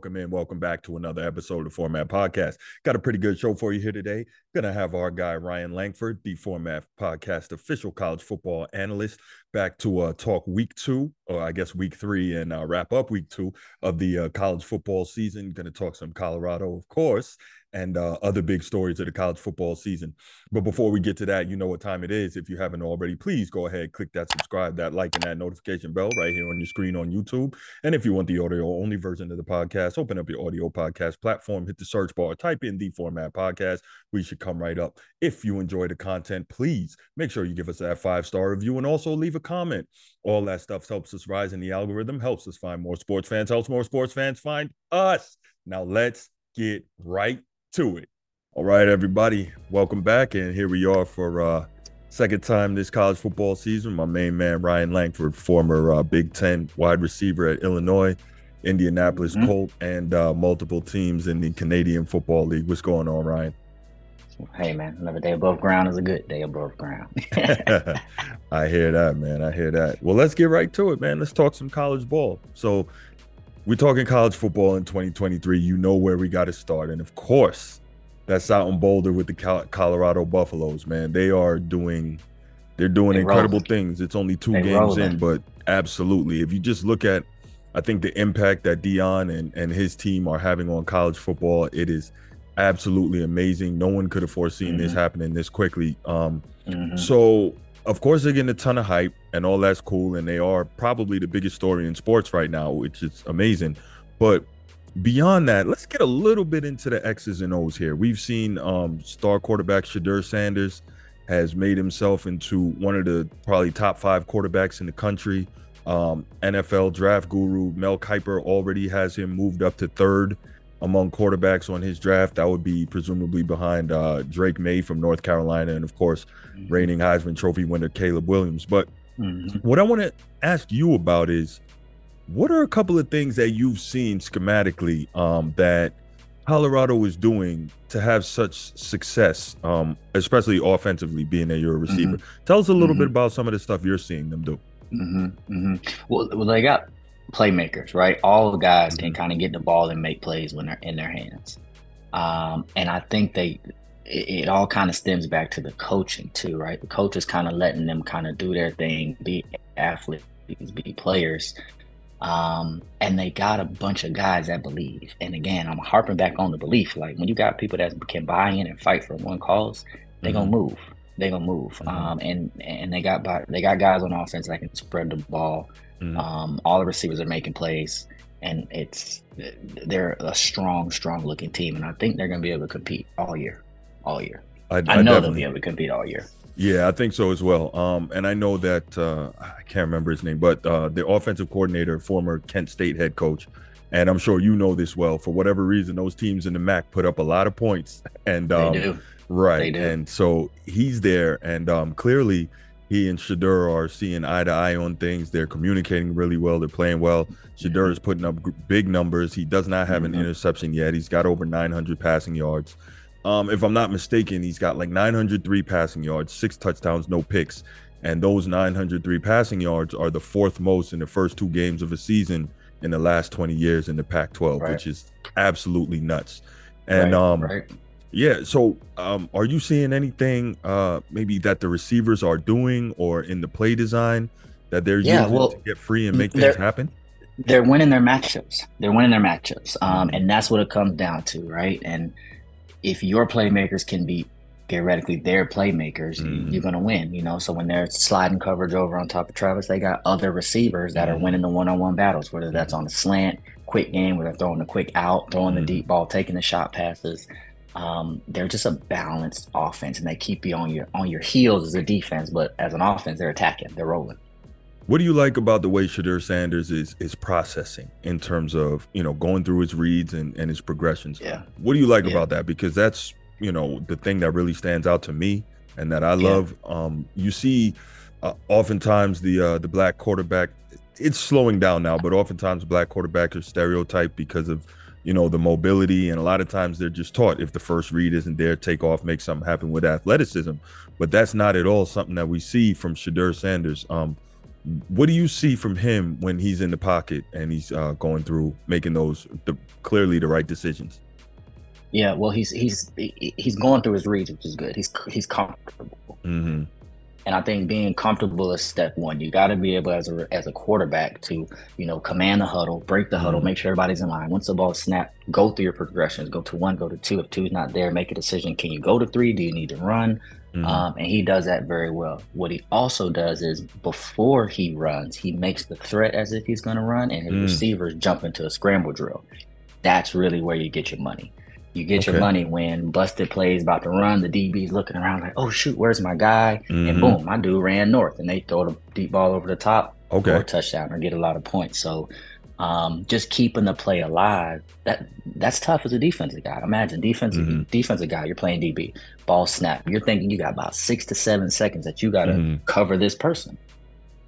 Welcome in. Welcome back to another episode of Format Podcast. Got a pretty good show for you here today. Gonna have our guy Ryan Lankford, the Format Podcast official college football analyst, back to uh, talk week two, or I guess week three, and uh, wrap up week two of the uh, college football season. Gonna talk some Colorado, of course, and uh, other big stories of the college football season. But before we get to that, you know what time it is. If you haven't already, please go ahead, click that subscribe, that like, and that notification bell right here on your screen on YouTube. And if you want the audio only version of the podcast, open up your audio podcast platform, hit the search bar, type in the format podcast. We should come right up. If you enjoy the content, please make sure you give us that five star review and also leave a comment. All that stuff helps us rise in the algorithm, helps us find more sports fans, helps more sports fans find us. Now let's get right to it. All right, everybody, welcome back. And here we are for uh second time this college football season. My main man, Ryan Lankford, former uh, Big Ten wide receiver at Illinois, Indianapolis mm-hmm. Colt, and uh, multiple teams in the Canadian Football League. What's going on, Ryan? Hey man, another day above ground is a good day above ground. I hear that, man. I hear that. Well, let's get right to it, man. Let's talk some college ball. So, we're talking college football in 2023. You know where we got to start. And of course, that's out in Boulder with the Colorado Buffaloes, man. They are doing they're doing they incredible roll. things. It's only two they games in, but absolutely. If you just look at I think the impact that Deion and, and his team are having on college football, it is absolutely amazing. No one could have foreseen mm-hmm. this happening this quickly. Um, mm-hmm. so of course they're getting a ton of hype and all that's cool and they are probably the biggest story in sports right now which is amazing. But beyond that let's get a little bit into the x's and o's here. We've seen um, star quarterback shedeur sanders has made himself into one of the probably top five quarterbacks in the country. Um, nfl draft guru mel kiper already has him moved up to third among quarterbacks on his draft. That would be presumably behind uh, Drake Maye from North Carolina, and of course, mm-hmm. reigning Heisman Trophy winner Caleb Williams. But mm-hmm. what I want to ask you about is, what are a couple of things that you've seen schematically um, that Colorado is doing to have such success, um, especially offensively, being that you're a receiver? Mm-hmm. Tell us a little bit mm-hmm. about some of the stuff you're seeing them do. Mm-hmm. Mm-hmm. Well, well, they got playmakers, right? All the guys can kind of get the ball and make plays when they're in their hands. Um, and I think they, it, it all kind of stems back to the coaching too, right? The coach is kind of letting them kind of do their thing, be athletes, be players. Um, and they got a bunch of guys that believe. And again, I'm harping back on the belief. Like when you got people that can buy in and fight for one cause, they're mm-hmm. gonna move. They're gonna move. Mm-hmm. Um, and and they got by, they got guys on offense that can spread the ball Mm-hmm. Um, all the receivers are making plays, and it's they're a strong, strong looking team, and I think they're going to be able to compete all year, all year. I, I, I they'll be able to compete all year. Yeah, I think so as well. Um, and I know that uh, I can't remember his name, but uh, the offensive coordinator, former Kent State head coach, and I'm sure you know this well. For whatever reason, those teams in the MAC put up a lot of points, and um, they do. right, and so he's there, and um, clearly he and Shedeur are seeing eye to eye on things. They're communicating really well. They're playing well. Shedeur is putting up big numbers. He does not have mm-hmm. an interception yet. He's got over 900 passing yards. Um, if I'm not mistaken, he's got like 903 passing yards, six touchdowns, no picks. And those 903 passing yards are the fourth most in the first two games of a season in the last 20 years in the Pac 12, right. which is absolutely nuts. And right, um, right. Yeah. So, um, are you seeing anything, uh, maybe that the receivers are doing or in the play design that they're yeah, using well, to get free and make things happen? They're winning their matchups. They're winning their matchups, um, mm-hmm. and that's what it comes down to, right? And if your playmakers can be theoretically their playmakers, mm-hmm. you're gonna win. You know, so when they're sliding coverage over on top of Travis, they got other receivers that mm-hmm. are winning the one-on-one battles, whether that's mm-hmm. on the slant, quick game, where they're throwing the quick out, throwing the mm-hmm. deep ball, taking the shot passes um, they're just a balanced offense, and they keep you on your on your heels as a defense, but as an offense, they're attacking, they're rolling. What do you like about the way Shedeur Sanders is is processing in terms of you know going through his reads and, and his progressions? Yeah. What do you like yeah. about that? Because that's you know the thing that really stands out to me and that I love. Yeah. Um, you see, uh, oftentimes the uh, the black quarterback, it's slowing down now, but oftentimes black quarterbacks are stereotyped because of you know, the mobility. And a lot of times they're just taught if the first read isn't there, take off, make something happen with athleticism. But that's not at all something that we see from Shedeur Sanders. Um, what do you see from him when he's in the pocket and he's uh, going through making those the, clearly the right decisions? Yeah, well, he's he's he's going through his reads, which is good. He's he's comfortable, mm-hmm. And I think being comfortable is step one. You got to be able as a as a quarterback to you know command the huddle, break the mm-hmm. huddle, make sure everybody's in line. Once the ball snapped, go through your progressions. Go to one, go to two. If two's not there, make a decision. Can you go to three? Do you need to run? Mm-hmm. Um, and he does that very well. What he also does is before he runs, he makes the threat as if he's going to run, and his mm. receivers jump into a scramble drill. That's really where you get your money. You get okay. your money when busted plays about to run, the DB's looking around like, oh shoot, where's my guy? Mm-hmm. And boom, my dude ran north, and they throw the deep ball over the top, okay, or touchdown, or get a lot of points. So um, just keeping the play alive that that's tough as a defensive guy. Imagine defensive mm-hmm. defensive guy, you're playing DB, ball snap. You're thinking you got about six to seven seconds that you got to mm-hmm. cover this person.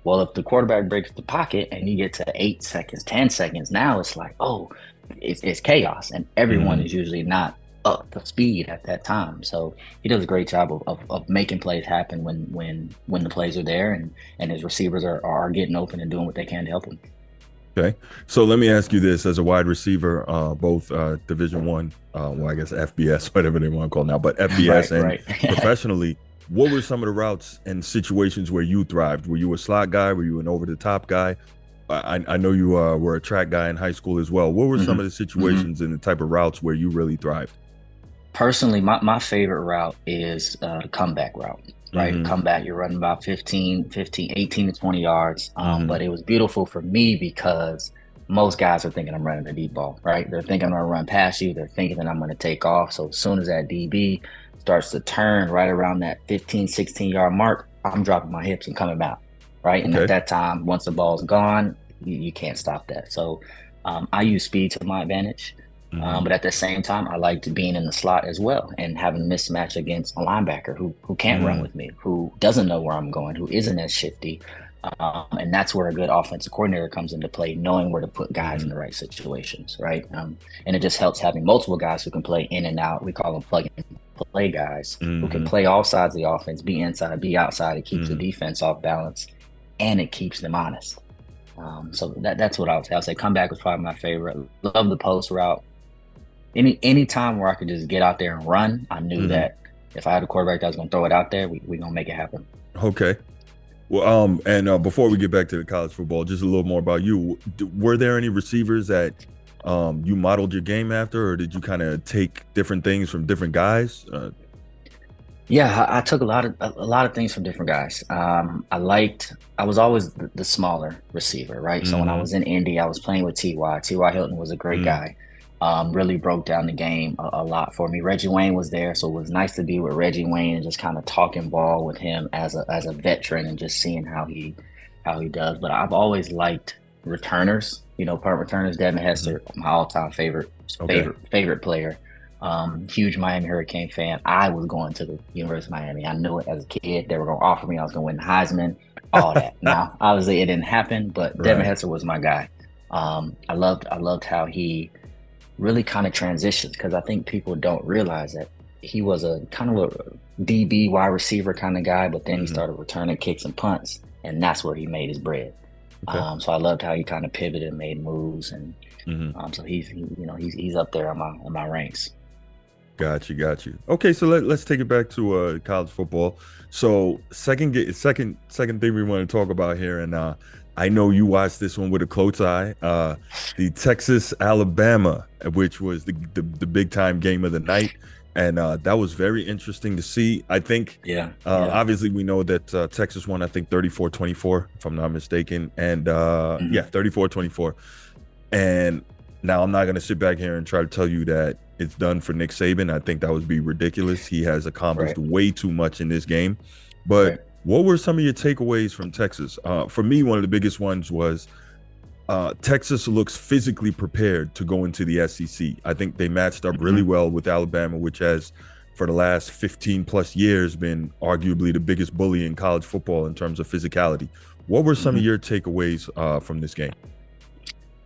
Well, if the quarterback breaks the pocket and you get to eight seconds, ten seconds, now it's like, oh, it's, it's chaos, and everyone mm-hmm. is usually not up to speed at that time. So he does a great job of, of, of, making plays happen when when when the plays are there and and his receivers are, are getting open and doing what they can to help him. Okay, so let me ask you this: as a wide receiver, uh, both uh, Division One, uh, well, I guess FBS, whatever they want to call now, but FBS right, and right. professionally, what were some of the routes and situations where you thrived? Were you a slot guy? Were you an over-the-top guy? I, I know you uh, were a track guy in high school as well. What were mm-hmm. some of the situations mm-hmm. and the type of routes where you really thrived? Personally, my, my favorite route is uh, the comeback route right? Mm-hmm. Come back, you're running about 15, 15, 18 to 20 yards. Um, mm-hmm. But it was beautiful for me because most guys are thinking I'm running a deep ball, right? They're thinking I'm going to run past you. They're thinking that I'm going to take off. So as soon as that DB starts to turn right around that 15, 16 yard mark, I'm dropping my hips and coming back, right? And okay. at that time, once the ball's gone, you, you can't stop that. So um, I use speed to my advantage. Mm-hmm. Um, but at the same time, I liked being in the slot as well and having a mismatch against a linebacker who who can't mm-hmm. run with me, who doesn't know where I'm going, who isn't as shifty. Um, and that's where a good offensive coordinator comes into play, knowing where to put guys mm-hmm. in the right situations, right? Um, and it just helps having multiple guys who can play in and out. We call them plug and play guys who can mm-hmm. play all sides of the offense, be inside, be outside. It keeps the mm-hmm. defense off balance, and it keeps them honest. Um, so that, that's what I would say. I would say comeback was probably my favorite. Love the post route any any time where I could just get out there and run, I knew mm-hmm. that if I had a quarterback that was going to throw it out there, we we gonna make it happen. Okay. Well, um, and uh, before we get back to the college football, just a little more about you. Were there any receivers that um, you modeled your game after, or did you kind of take different things from different guys? Uh, yeah, I, I, took a lot of a, a, lot of things from different guys. Um, I liked. I was always the, the smaller receiver, right? Mm-hmm. So when I mm-hmm. was in Indy, I was playing with T.Y. T.Y. Hilton was a great mm-hmm. guy um, really broke down the game a, a, lot for me. Reggie Wayne was there, so it was nice to be with Reggie Wayne and just kind of talking ball with him as a as a veteran and just seeing how he how he does. But I've always liked returners, you know, punt returners. Devin Hester, mm-hmm. my all time favorite okay. favorite favorite player. Um, huge Miami Hurricane fan. I was going to the University of Miami. I knew it as a kid. They were going to offer me. I was going to win the Heisman, all that. now, obviously, it didn't happen, but right. Devin Hester was my guy. Um, I loved I loved how he really kind of transitions because I think people don't realize that he was a kind of a DB wide receiver kind of guy, but then mm-hmm. he started returning kicks and punts, and that's where he made his bread. Okay. Um, so I loved how he kind of pivoted and made moves, and mm-hmm. um, so he's he, you know he's he's up there on my on my ranks. Got you, got you. Okay, so let, let's take it back to uh, college football. So second, second, second thing we want to talk about here, and uh, I know you watched this one with a close eye. Uh, the Texas Alabama, which was the, the, the big time game of the night, and uh, that was very interesting to see. I think, yeah, uh, yeah. obviously we know that uh, Texas won. I think 34-24, if I'm not mistaken, and uh, mm-hmm. yeah, 34-24. And now I'm not going to sit back here and try to tell you that it's done for Nick Saban. I think that would be ridiculous. He has accomplished right. way too much in this game, but. Right what were some of your takeaways from Texas? Uh, for me, one of the biggest ones was uh, Texas looks physically prepared to go into the SEC. I think they matched up really mm-hmm. well with Alabama, which has, for the last 15 plus years, been arguably the biggest bully in college football in terms of physicality. What were some mm-hmm. of your takeaways uh, from this game?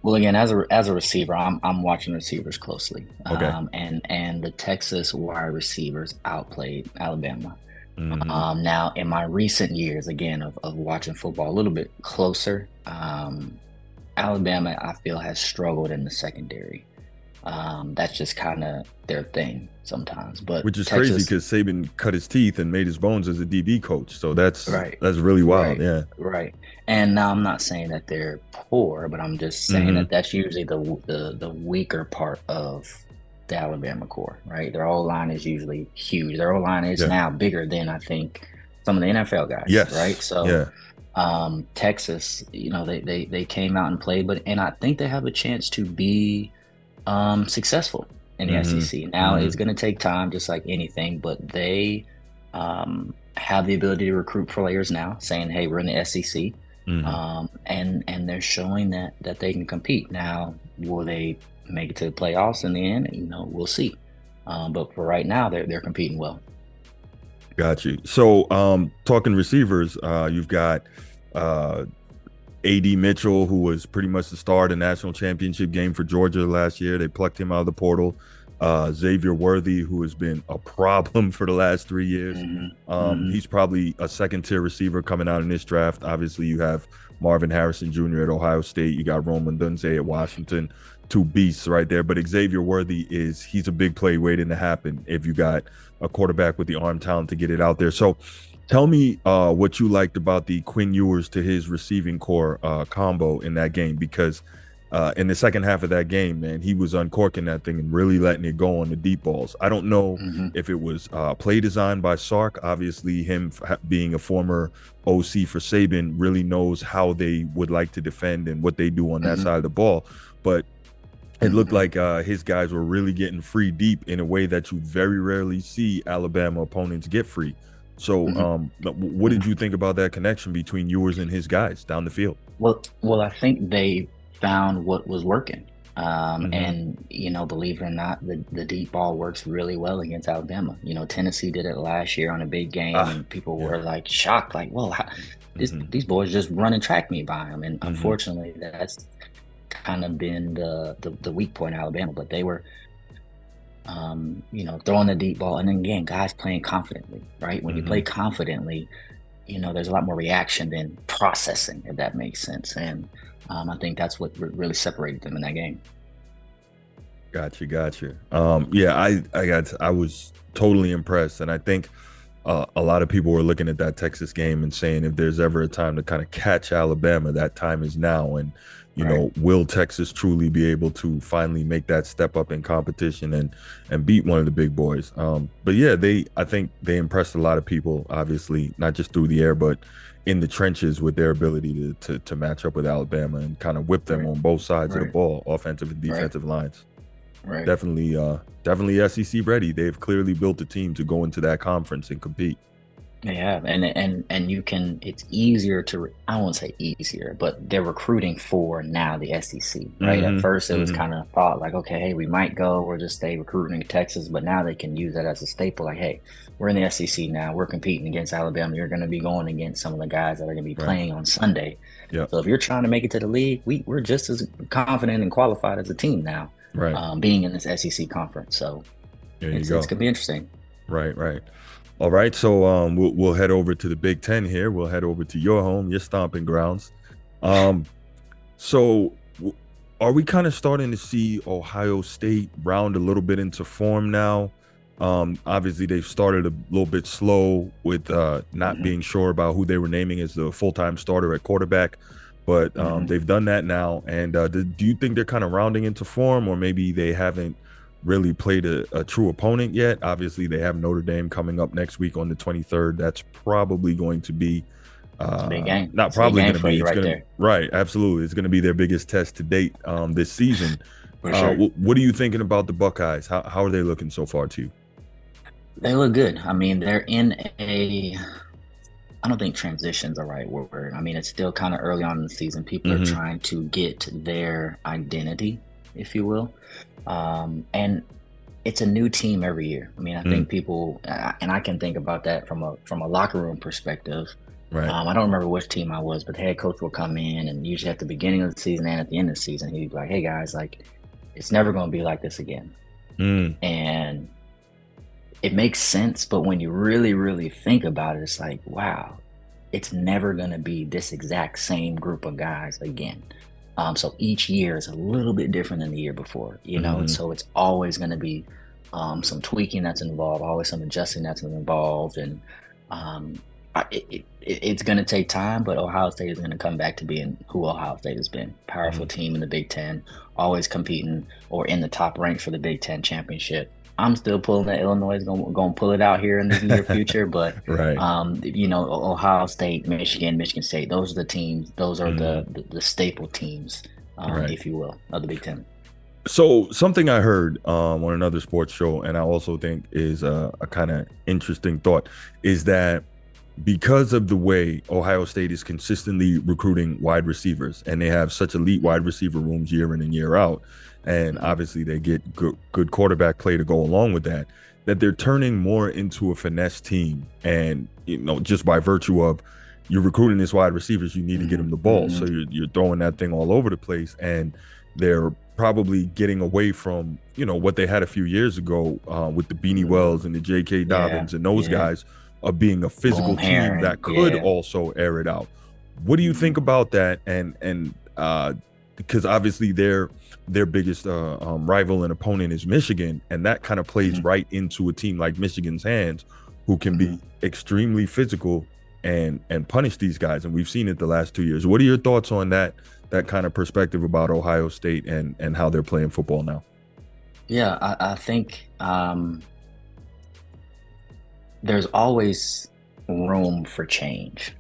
Well, again, as a as a receiver, I'm I'm watching receivers closely. Okay. Um, and and the Texas wide receivers outplayed Alabama. Mm-hmm. Um, now, in my recent years, again, of, of watching football a little bit closer, um, Alabama, I feel, has struggled in the secondary. Um, that's just kind of their thing sometimes. But which is Texas, crazy because Saban cut his teeth and made his bones as a DB coach. So that's right. That's really wild. Right. Yeah. Right. And now I'm not saying that they're poor, but I'm just saying mm-hmm. that that's usually the, the the weaker part of the Alabama core. Right. Their O line is usually huge. Their O line is yeah. now bigger than I think some of the NFL guys. Yes. Right. So. Yeah. Um, Texas, you know, they, they they came out and played, but and I think they have a chance to be um, successful in the mm-hmm. SEC. Now mm-hmm. it's going to take time, just like anything, but they um, have the ability to recruit players now, saying, "Hey, we're in the SEC," mm-hmm. um, and and they're showing that that they can compete. Now, will they make it to the playoffs in the end? You know, we'll see. Um, but for right now, they're they're competing well. Got you. So, um, talking receivers, uh, you've got uh, AD Mitchell, who was pretty much the star of the national championship game for Georgia last year. They plucked him out of the portal. Uh, Xavier Worthy, who has been a problem for the last three years. Mm-hmm. Um, mm-hmm. He's probably a second tier receiver coming out in this draft. Obviously, you have Marvin Harrison Jr. at Ohio State. You got Roman Odunze at Washington. Two beasts right there. But Xavier Worthy is he's a big play waiting to happen if you got a quarterback with the arm talent to get it out there. So Tell me uh, what you liked about the Quinn Ewers to his receiving corps uh, combo in that game because uh, in the second half of that game, man, he was uncorking that thing and really letting it go on the deep balls. I don't know mm-hmm. if it was uh, play design by Sark. Obviously, him being a former OC for Saban really knows how they would like to defend and what they do on that mm-hmm. side of the ball. But it looked mm-hmm. like uh, his guys were really getting free deep in a way that you very rarely see Alabama opponents get free. So, mm-hmm. um, what did you think about that connection between Ewers and his guys down the field? Well, well, I think they found what was working. Um, mm-hmm. And you know, believe it or not, the, the deep ball works really well against Alabama. You know, Tennessee did it last year on a big game, ah, and people yeah. were like shocked, like, "Well, how, this, mm-hmm. these boys just run and track me by them." And mm-hmm. unfortunately, that's kind of been the, the, the weak point in Alabama. But they were um, you know, throwing the deep ball. And then again, guys playing confidently, right? When mm-hmm. you play mm-hmm. confidently, you know, there's a lot more reaction than processing, if that makes sense. And um, I think that's what really separated them in that game. Gotcha, gotcha. Um, yeah, I, I got, I was totally impressed, and I think uh, a lot of people were looking at that Texas game and saying, if there's ever a time to kind of catch Alabama, that time is now. And you right. know, will Texas truly be able to finally make that step up in competition and and beat one of the big boys? Um, but yeah, they I think they impressed a lot of people, obviously, not just through the air, but in the trenches with their ability to to, to match up with Alabama and kind of whip them right. on both sides right. of the ball, offensive and defensive lines. Right. Definitely, uh, definitely SEC ready. They've clearly built a team to go into that conference and compete. Have, and and and you can. It's easier to. I won't say easier, but they're recruiting for now the SEC. Right. Mm-hmm. At first, it mm-hmm. was kind of thought like, okay, hey, we might go or just stay recruiting in Texas, but now they can use that as a staple. Like, hey, we're in the SEC now. We're competing against Alabama. You're going to be going against some of the guys that are going to be playing right. on Sunday. Yep. So if you're trying to make it to the league, we we're just as confident and qualified as a team now. Right. Um, being in this SEC conference, so there you it's, it's gonna be interesting. Right. Right. All right, so um, we'll, we'll head over to the Big Ten here. We'll head over to your home, your stomping grounds. Um, so, are we kind of starting to see Ohio State round a little bit into form now? Um, obviously, they've started a little bit slow with uh, not mm-hmm. being sure about who they were naming as the full time starter at quarterback, but um, mm-hmm. they've done that now. And uh, do, do you think they're kind of rounding into form, or maybe they haven't? Really played a, a, true opponent yet. Obviously, they have Notre Dame coming up next week on the 23rd. That's probably going to be uh, not it's probably going to be. Right, gonna, right, absolutely. It's going to be their biggest test to date um, this season. Uh, sure. uh, what are you thinking about the Buckeyes? How, how are they looking so far to you? They look good. I mean, they're in a. I don't think transition's the right word. I mean, it's still kind of early on in the season. People mm-hmm. are trying to get their identity, if you will. Um, and it's a new team every year. I mean, I mm. think people, and I can think about that from a from a locker room perspective. Right. Um, I don't remember which team I was, but the head coach will come in, and usually at the beginning of the season and at the end of the season, he'd be like, "Hey guys, like, it's never going to be like this again." Mm. And it makes sense, but when you really, really think about it, it's like, wow, it's never going to be this exact same group of guys again. Um, so each year is a little bit different than the year before, you know, mm-hmm. and so it's always going to be um, some tweaking that's involved, always some adjusting that's involved, and um, it, it, it's going to take time. But Ohio State is going to come back to being who Ohio State has been: powerful mm-hmm. team in the Big Ten, always competing or in the top rank for the Big Ten championship. I'm still pulling that Illinois is going to pull it out here in the near future, but right. um, you know, Ohio State, Michigan, Michigan State, those are the teams. Those are mm. the, the, the staple teams, um, right. if you will, of the Big Ten. So something I heard um, on another sports show, and I also think is a, a kind of interesting thought, is that because of the way Ohio State is consistently recruiting wide receivers, and they have such elite wide receiver rooms year in and year out and obviously they get good, good quarterback play to go along with that that they're turning more into a finesse team and you know just by virtue of you're recruiting these wide receivers you need to get them the ball mm-hmm. so you're, you're throwing that thing all over the place and they're probably getting away from you know what they had a few years ago uh, with the Beanie mm-hmm. Wells and the J.K. Dobbins yeah, and those yeah. guys of being a physical team that could yeah. also air it out. What do you think about that? And and uh, because obviously they're their biggest uh, um, rival and opponent is Michigan, and that kind of plays mm-hmm. right into a team like Michigan's hands, who can be mm-hmm. extremely physical and and punish these guys. And we've seen it the last two years. What are your thoughts on that that kind of perspective about Ohio State and and how they're playing football now? Yeah, I, I think um, there's always room for change.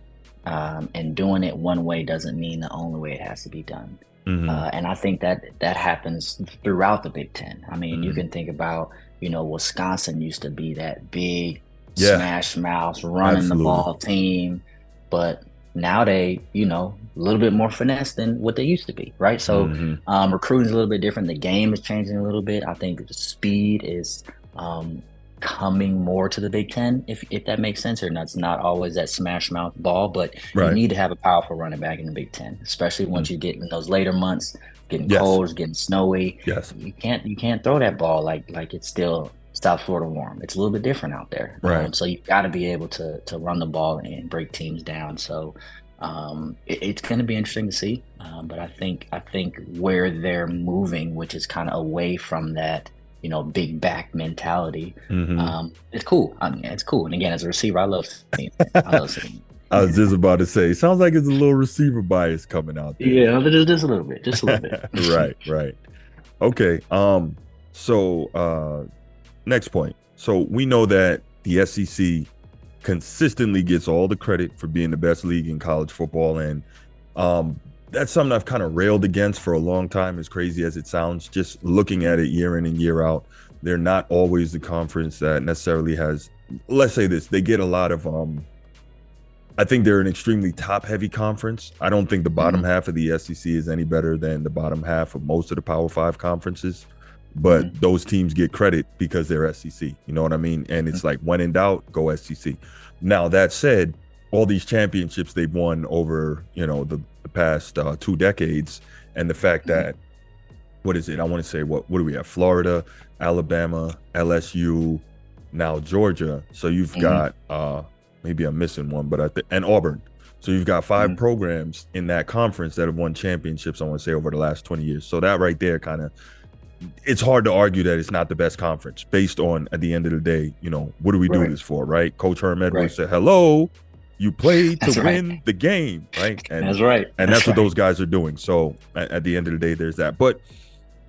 Um, and doing it one way doesn't mean the only way it has to be done. Mm-hmm. Uh, and I think that that happens throughout the Big Ten. I mean, mm-hmm. you can think about, you know, Wisconsin used to be that big yeah. smash mouth running Absolutely. the ball team, but now they, you know, a little bit more finesse than what they used to be, right? So mm-hmm. um, recruiting is a little bit different. The game is changing a little bit. I think the speed is um, coming more to the Big Ten, if if that makes sense, or not. It's not always that smash mouth ball, but right. you need to have a powerful running back in the Big Ten, especially once mm-hmm. you get in those later months, getting yes. cold, getting snowy. Yes, you can't you can't throw that ball like like it's still South Florida warm. It's a little bit different out there, right? Um, so you've got to be able to to run the ball and break teams down. So um, it, it's going to be interesting to see. Um, but I think I think where they're moving, which is kind of away from that you know, big back mentality. Mm-hmm. Um, it's cool. I mean, it's cool. And again, as a receiver, I love seeing it. I love seeing it. I was just about to say, it sounds like it's a little receiver bias coming out there. Yeah, just, just a little bit, just a little bit. right, right. Okay. Um. So, uh, next point. So we know that the SEC consistently gets all the credit for being the best league in college football, and um, that's something I've kind of railed against for a long time, as crazy as it sounds. Just looking at it year in and year out, they're not always the conference that necessarily has. Let's say this: they get a lot of. um I think they're an extremely top-heavy conference. I don't think the bottom mm-hmm. half of the SEC is any better than the bottom half of most of the Power Five conferences. But mm-hmm. those teams get credit because they're SEC. You know what I mean? And it's mm-hmm. like when in doubt, go SEC. Now that said, all these championships they've won over you know the past uh, two decades, and the fact mm-hmm. that what is it? I want to say what what do we have? Florida, Alabama, LSU, now Georgia. So you've mm-hmm. got uh, maybe I'm missing one, but I think and Auburn. So you've got 5 mm-hmm. programs in that conference that have won championships. I want to say over the last 20 years. So that right there kind of it's hard to argue that it's not the best conference based on at the end of the day, you know, what do we right. do this for, right? Coach Herm Edwards right. said, "Hello, you play to win the game, right? And, that's right. And that's, that's what those guys are doing. So at, at, the end of the day, there's that. But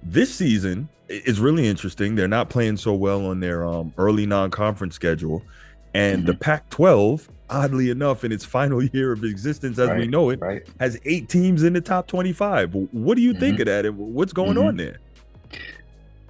this season is really interesting. They're not playing so well on their um, early non-conference schedule, and mm-hmm. the Pac-12, oddly enough, in its final year of existence as right, we know it, right. has eight teams in the top 25. What do you mm-hmm. think of that? And what's going mm-hmm. on there?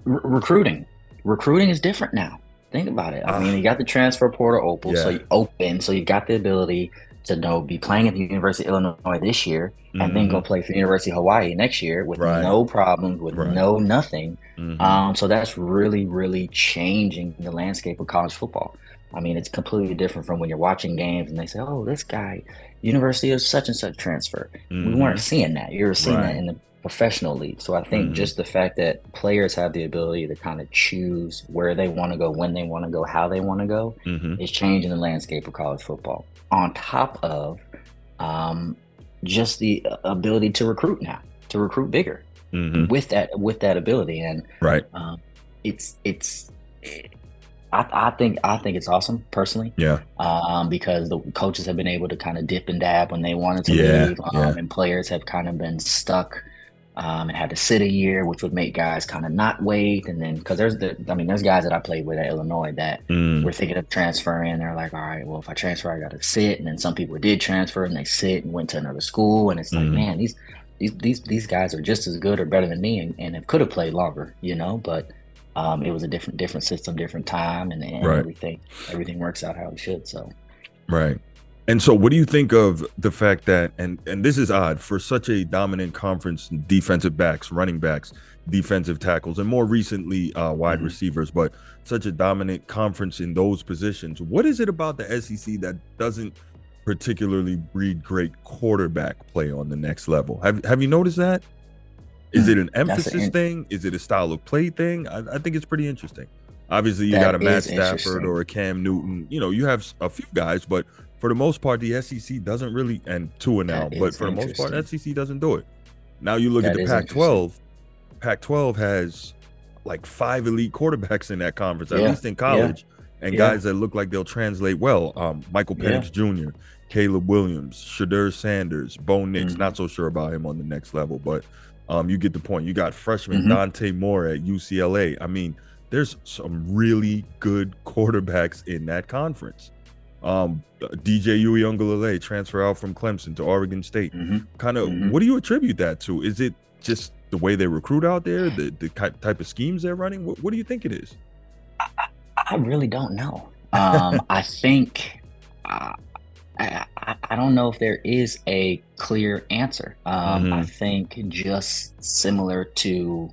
recruiting. Recruiting is different now. Think about it. I mean, you got the transfer portal open, yeah. so you open, so you got the ability to know be playing at the University of Illinois this year, mm-hmm. and then go mm-hmm. play for the University of Hawaii next year with right. no problems, with right. no nothing. Mm-hmm. Um, so that's really, really changing the landscape of college football. I mean, it's completely different from when you're watching games and they say, "Oh, this guy, University of such and such transfer." Mm-hmm. We weren't seeing that. You were seeing right. that in the professional league. So I think mm-hmm. just the fact that players have the ability to kind of choose where they want to go, when they want to go, how they want to go, mm-hmm. is changing the landscape of college football. On top of um, just the ability to recruit now, to recruit bigger mm-hmm. with that with that ability, and right, um, it's it's. I, I, think I think it's awesome personally. Yeah. Um, because the coaches have been able to kind of dip and dab when they wanted to yeah, leave, um, yeah. and players have kind of been stuck um, and had to sit a year, which would make guys kind of not wait. And then because there's the, I mean, there's guys that I played with at Illinois that mm. were thinking of transferring. They're like, all right, well, if I transfer, I got to sit. And then some people did transfer and they sit and went to another school. And it's like, mm. man, these these these these guys are just as good or better than me, and, and it could have played longer, you know. But um, it was a different different system, different time, and, and right. everything everything works out how it should. So, right. And so, what do you think of the fact that, and and this is odd for such a dominant conference, defensive backs, running backs, defensive tackles, and more recently uh, wide mm-hmm. receivers, but such a dominant conference in those positions. What is it about the SEC that doesn't particularly breed great quarterback play on the next level? Have Have you noticed that? Is hmm. it an emphasis an, thing? Is it a style of play thing? I, I think it's pretty interesting. Obviously, you got a Matt Stafford or a Cam Newton. You know, you have a few guys, but for the most part, the SEC doesn't really, and Tua now, but for the most part, SEC doesn't do it. Now you look that at the Pac 12, Pac 12 has like five elite quarterbacks in that conference, at yeah. least in college, yeah. and yeah. guys that look like they'll translate well. Um, Michael Penix Jr., Caleb Williams, Shedeur Sanders, Bo Nix, mm-hmm. not so sure about him on the next level, but um, you get the point. You got freshman mm-hmm. Dante Moore at UCLA. I mean, there's some really good quarterbacks in that conference. Um, DJ Uiagalelei transfer out from Clemson to Oregon State. Mm-hmm. Kind of, mm-hmm. what do you attribute that to? Is it just the way they recruit out there, the the type of schemes they're running? What, what do you think it is? I, I really don't know. Um, I think uh, I, I don't know if there is a clear answer. Um, mm-hmm. I think just similar to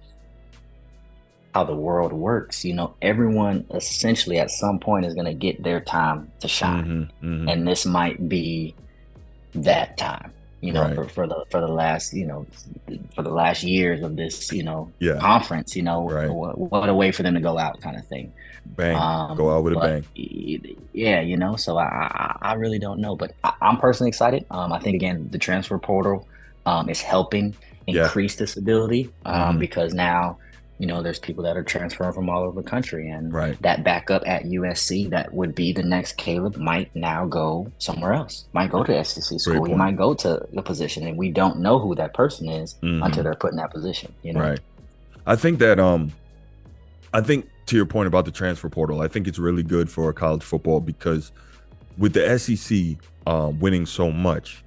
how the world works. You know, everyone essentially at some point is going to get their time to shine, mm-hmm, mm-hmm. and this might be that time. You know, right. for, for the for the last you know for the last years of this you know yeah. conference. You know, right. what, what, a way for them to go out, kind of thing. Bang, um, go out with a bang. Yeah, you know. So I I, I really don't know, but I, am personally excited. Um, I think again the transfer portal um, is helping increase yeah. this ability um, mm-hmm. because now you know, there's people that are transferring from all over the country, and right. that backup at USC that would be the next Caleb might now go somewhere else. Might go to SEC school. He might go to the position, and we don't know who that person is mm-hmm. until they're put in that position. You know, right? I think that um, I think to your point about the transfer portal, I think it's really good for college football because with the SEC um, winning so much,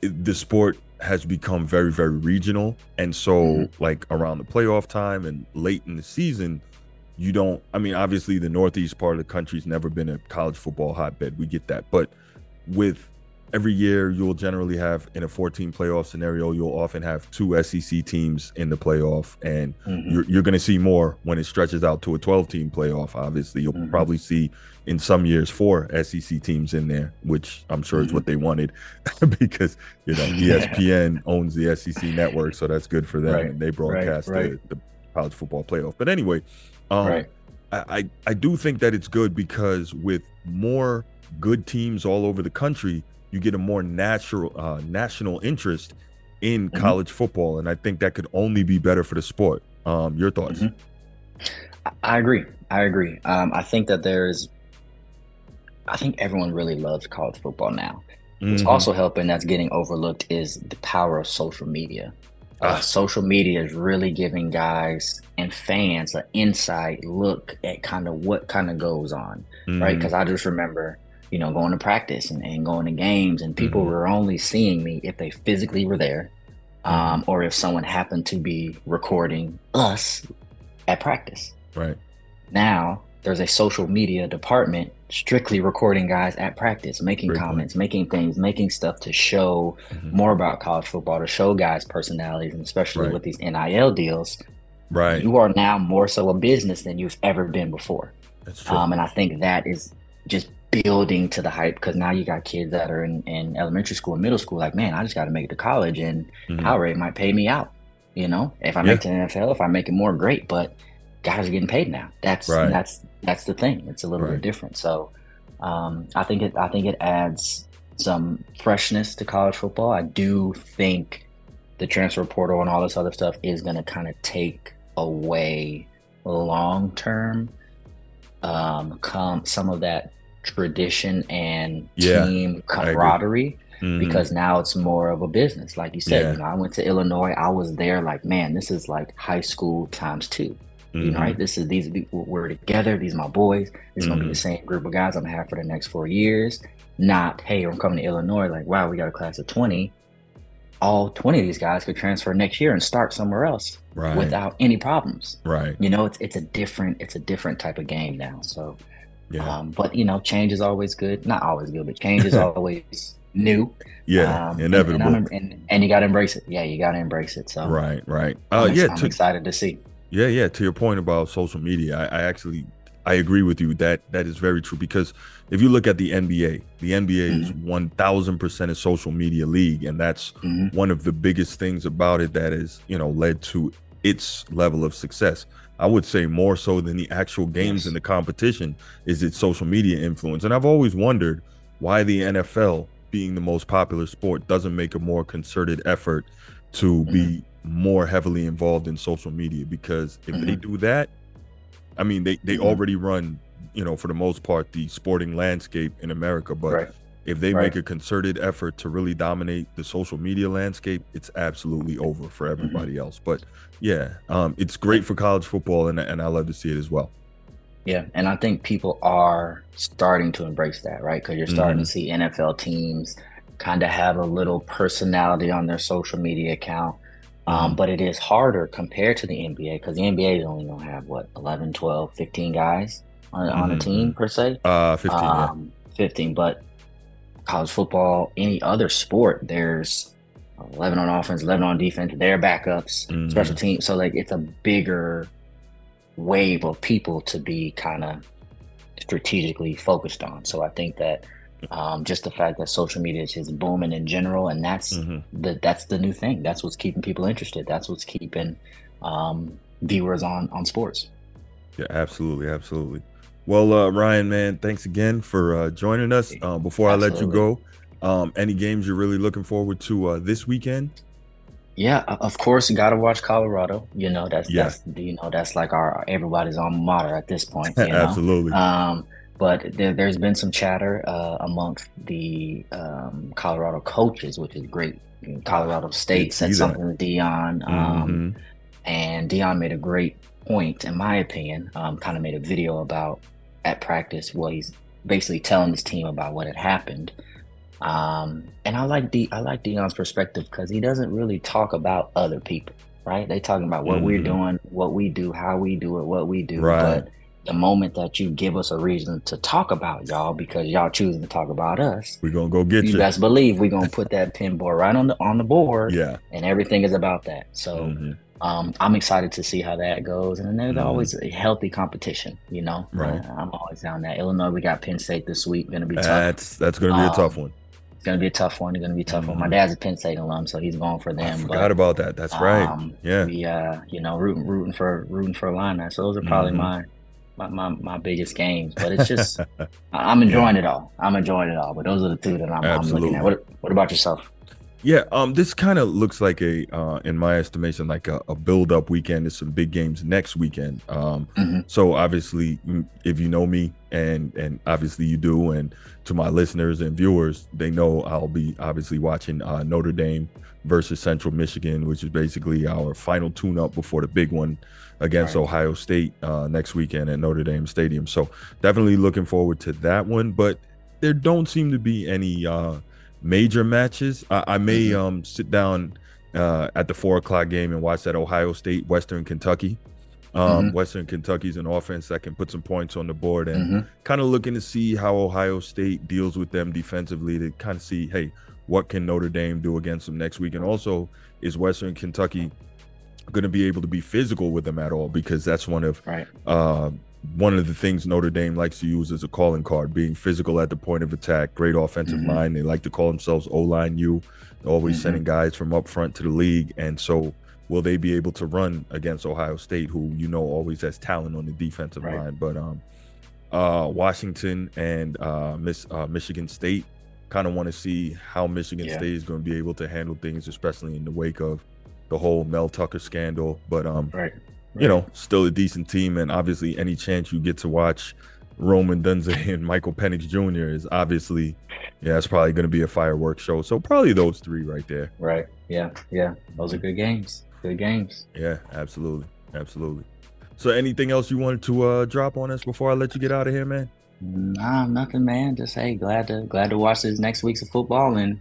it, the sport has become very very regional. And so mm-hmm. like around the playoff time and late in the season you don't i mean obviously the northeast part of the country's never been a college football hotbed. We get that. But with every year you'll generally have in a 14 playoff scenario you'll often have two sec teams in the playoff and mm-hmm. you're, you're going to see more when it stretches out to a 12 team playoff obviously you'll mm-hmm. probably see in some years four sec teams in there which i'm sure mm-hmm. is what they wanted because you know espn owns the sec network so that's good for them right. and they broadcast right. Right. The, the, college football playoff but anyway um, I, I i do think that it's good because with more good teams all over the country you get a more natural uh, national interest in mm-hmm. college football, and I think that could only be better for the sport. Um, your thoughts? Mm-hmm. I agree. I agree. Um, I think that there's, I think everyone really loves college football now. Mm-hmm. Also helping that's getting overlooked is the power of social media. Uh, ah. social media is really giving guys and fans an inside look at kind of what kind of goes on, right? Because mm-hmm. I just remember you know, going to practice and, and going to games, and people mm-hmm. were only seeing me if they physically were there, um, or if someone happened to be recording us at practice. Right. Now there's a social media department strictly recording guys at practice, making Great comments, point. making things, making stuff to show mm-hmm. more about college football, to show guys' personalities, and especially right. with these NIL deals. Right. You are now more so a business than you've ever been before. That's true. Um, and I think that is just building to the hype because now you got kids that are in, in elementary school and middle school like man i just got to make it to college and mm-hmm. powerade might pay me out You know, if I make it to the NFL, if I make it more, great. But guys are getting paid now. That's Right. that's that's the thing. It's a little Right. bit different. So um, I think it I think it adds some freshness to college football. I do think the transfer portal and all this other stuff is going to kind of take away long term um, come some of that tradition and Yeah, team camaraderie Mhm. because now it's more of a business. Like you said, Yeah. you know, I went to Illinois. I was there like, man, this is like high school times two. You know, Mhm. right? This is these we're together. These are my boys. This is gonna be the same group of guys I'm gonna have for the next four years. Not, hey, I'm coming to Illinois. Like, wow, we got a class of twenty. All twenty of these guys could transfer next year and start somewhere else right, without any problems. right, You know, it's it's a different it's a different type of game now. So, yeah, um, but you know, change is always good. Not always good, but change is always new. yeah, Um, and- inevitable. And, and, and you got to embrace it. Yeah, you got to embrace it. So, right, right. Uh, I'm, yeah, I'm to, excited to see. Yeah, yeah. To your point about social media, I, I actually I agree with you that that is very true because if you look at the NBA, the NBA is one thousand percent a social media league, and that's Mhm. one of the biggest things about it that has you know led to its level of success. I would say more so than the actual games Yes. and the competition is its social media influence. And I've always wondered why the NFL, being the most popular sport, doesn't make a more concerted effort to be more heavily involved in social media because if they do that, I mean they they Mhm. already run, you know, for the most part the sporting landscape in America, but Right. If they Right. make a concerted effort to really dominate the social media landscape, it's absolutely over for Mm-hmm. everybody else. But yeah, um, it's great for college football, and and I love to see it as well. Yeah, and I think people are starting to embrace that, right? Because you're starting Mm-hmm. to see NFL teams kind of have a little personality on their social media account. Um, Mhm. but it is harder compared to the NBA because the NBA is only going to have what 11, 12, 15 guys on, on a Mhm, team per se. Uh, fifteen. yeah. um, 15 but college football any other sport there's 11 on offense 11 on defense their backups Mhm. special teams so like it's a bigger wave of people to be kind of strategically focused on so i think that um, just the fact that social media is just booming in general and that's Mhm. the that's the new thing that's what's keeping people interested that's what's keeping um, viewers on on sports Yeah, absolutely, absolutely. Well, uh, Ryan, man, thanks again for uh, joining us. Uh, before I let you go, um, any games you're really looking forward to uh, this weekend? Yeah, of course, you got to watch Colorado. You know, that's Yeah. that's you know that's like our everybody's alma mater at this point. You know? absolutely. Um, but there, there's been some chatter uh, amongst the um, Colorado coaches, which is great. Colorado State said something to Deion, um, Mhm. and Deion made a great point, in my opinion. Um, kind of made a video about at practice. Well, he's basically telling his team about what had happened. Um, and I like D. I like Deion's perspective because he doesn't really talk about other people, right? They talking about what we're Mhm. doing, what we do, how we do it, what we do. Right. But the moment that you give us a reason to talk about y'all because y'all choosing to talk about us, We're gonna go get you you. best believe we're gonna put that pinboard right on the on the board, Yeah. and everything is about that. So Mhm. Um, I'm excited to see how that goes, and then there's Mhm. always a healthy competition. You know, Right. Uh, I'm always down that. Illinois, we got Penn State this week. Going to be tough. That's that's gonna be a tough Um, one. It's going to be a tough one. It's going to be a tough one. My Mhm. dad's a Penn State alum, so he's going for them. I forgot about that. That's right. um, Yeah. We, uh, you know, rooting, rooting for, rooting for Illini. So those are probably Mhm. my, my, my, my biggest games. But it's just, I'm enjoying it all. I'm enjoying it all. But those are the two that I'm, I'm looking at. What, what about yourself? Yeah, um, this kind of looks like a, uh, in my estimation, like a, a build-up weekend. There's some big games next weekend. Um, Mhm. so obviously, mm, if you know me, and and obviously you do, and to my listeners and viewers, they know I'll be obviously watching uh, Notre Dame versus Central Michigan, which is basically our final tune-up before the big one against Right. Ohio State uh, next weekend at Notre Dame Stadium. So definitely looking forward to that one. But there don't seem to be any. Uh, major matches. I, I may Mhm. um sit down uh, at the four o'clock game and watch that Ohio State Western Kentucky. Um, Mhm. Western Kentucky's an offense that can put some points on the board and Mhm. kind of looking to see how Ohio State deals with them defensively to kind of see, hey, what can Notre Dame do against them next week? And also, is Western Kentucky going to be able to be physical with them at all? Because that's one of Right. uh, one of the things Notre Dame likes to use as a calling card, being physical at the point of attack, great offensive Mhm. line. They like to call themselves O line U, always Mhm. sending guys from up front to the league. And so will they be able to run against Ohio State, who you know always has talent on the defensive Right. line? But um, uh, Washington and uh, Miss uh, Michigan State kind of want to see how Michigan Yeah. State is going to be able to handle things, especially in the wake of the whole Mel Tucker scandal. But um, Right. You know, still a decent team, and obviously any chance you get to watch Rome Odunze and Michael Penix Jr. is obviously, yeah, it's probably going to be a fireworks show. So probably those three right there. Right. Yeah. Yeah. Those are good games. Good games. Yeah, absolutely, absolutely. So anything else you wanted to uh, drop on us before I let you get out of here, man? Nah, nothing, man. Just hey, glad to glad to watch this next week's of football and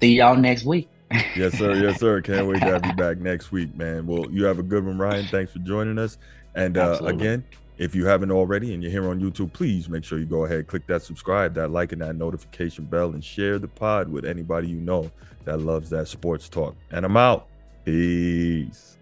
see y'all next week. Yes, sir. Yes, sir. Can't wait to have you back next week, man. Well, you have a good one, Ryan. Thanks for joining us. And uh, again, if you haven't already and you're here on YouTube, please make sure you go ahead, click that subscribe, that like, and that notification bell, and share the pod with anybody you know that loves that sports talk. And I'm out. Peace.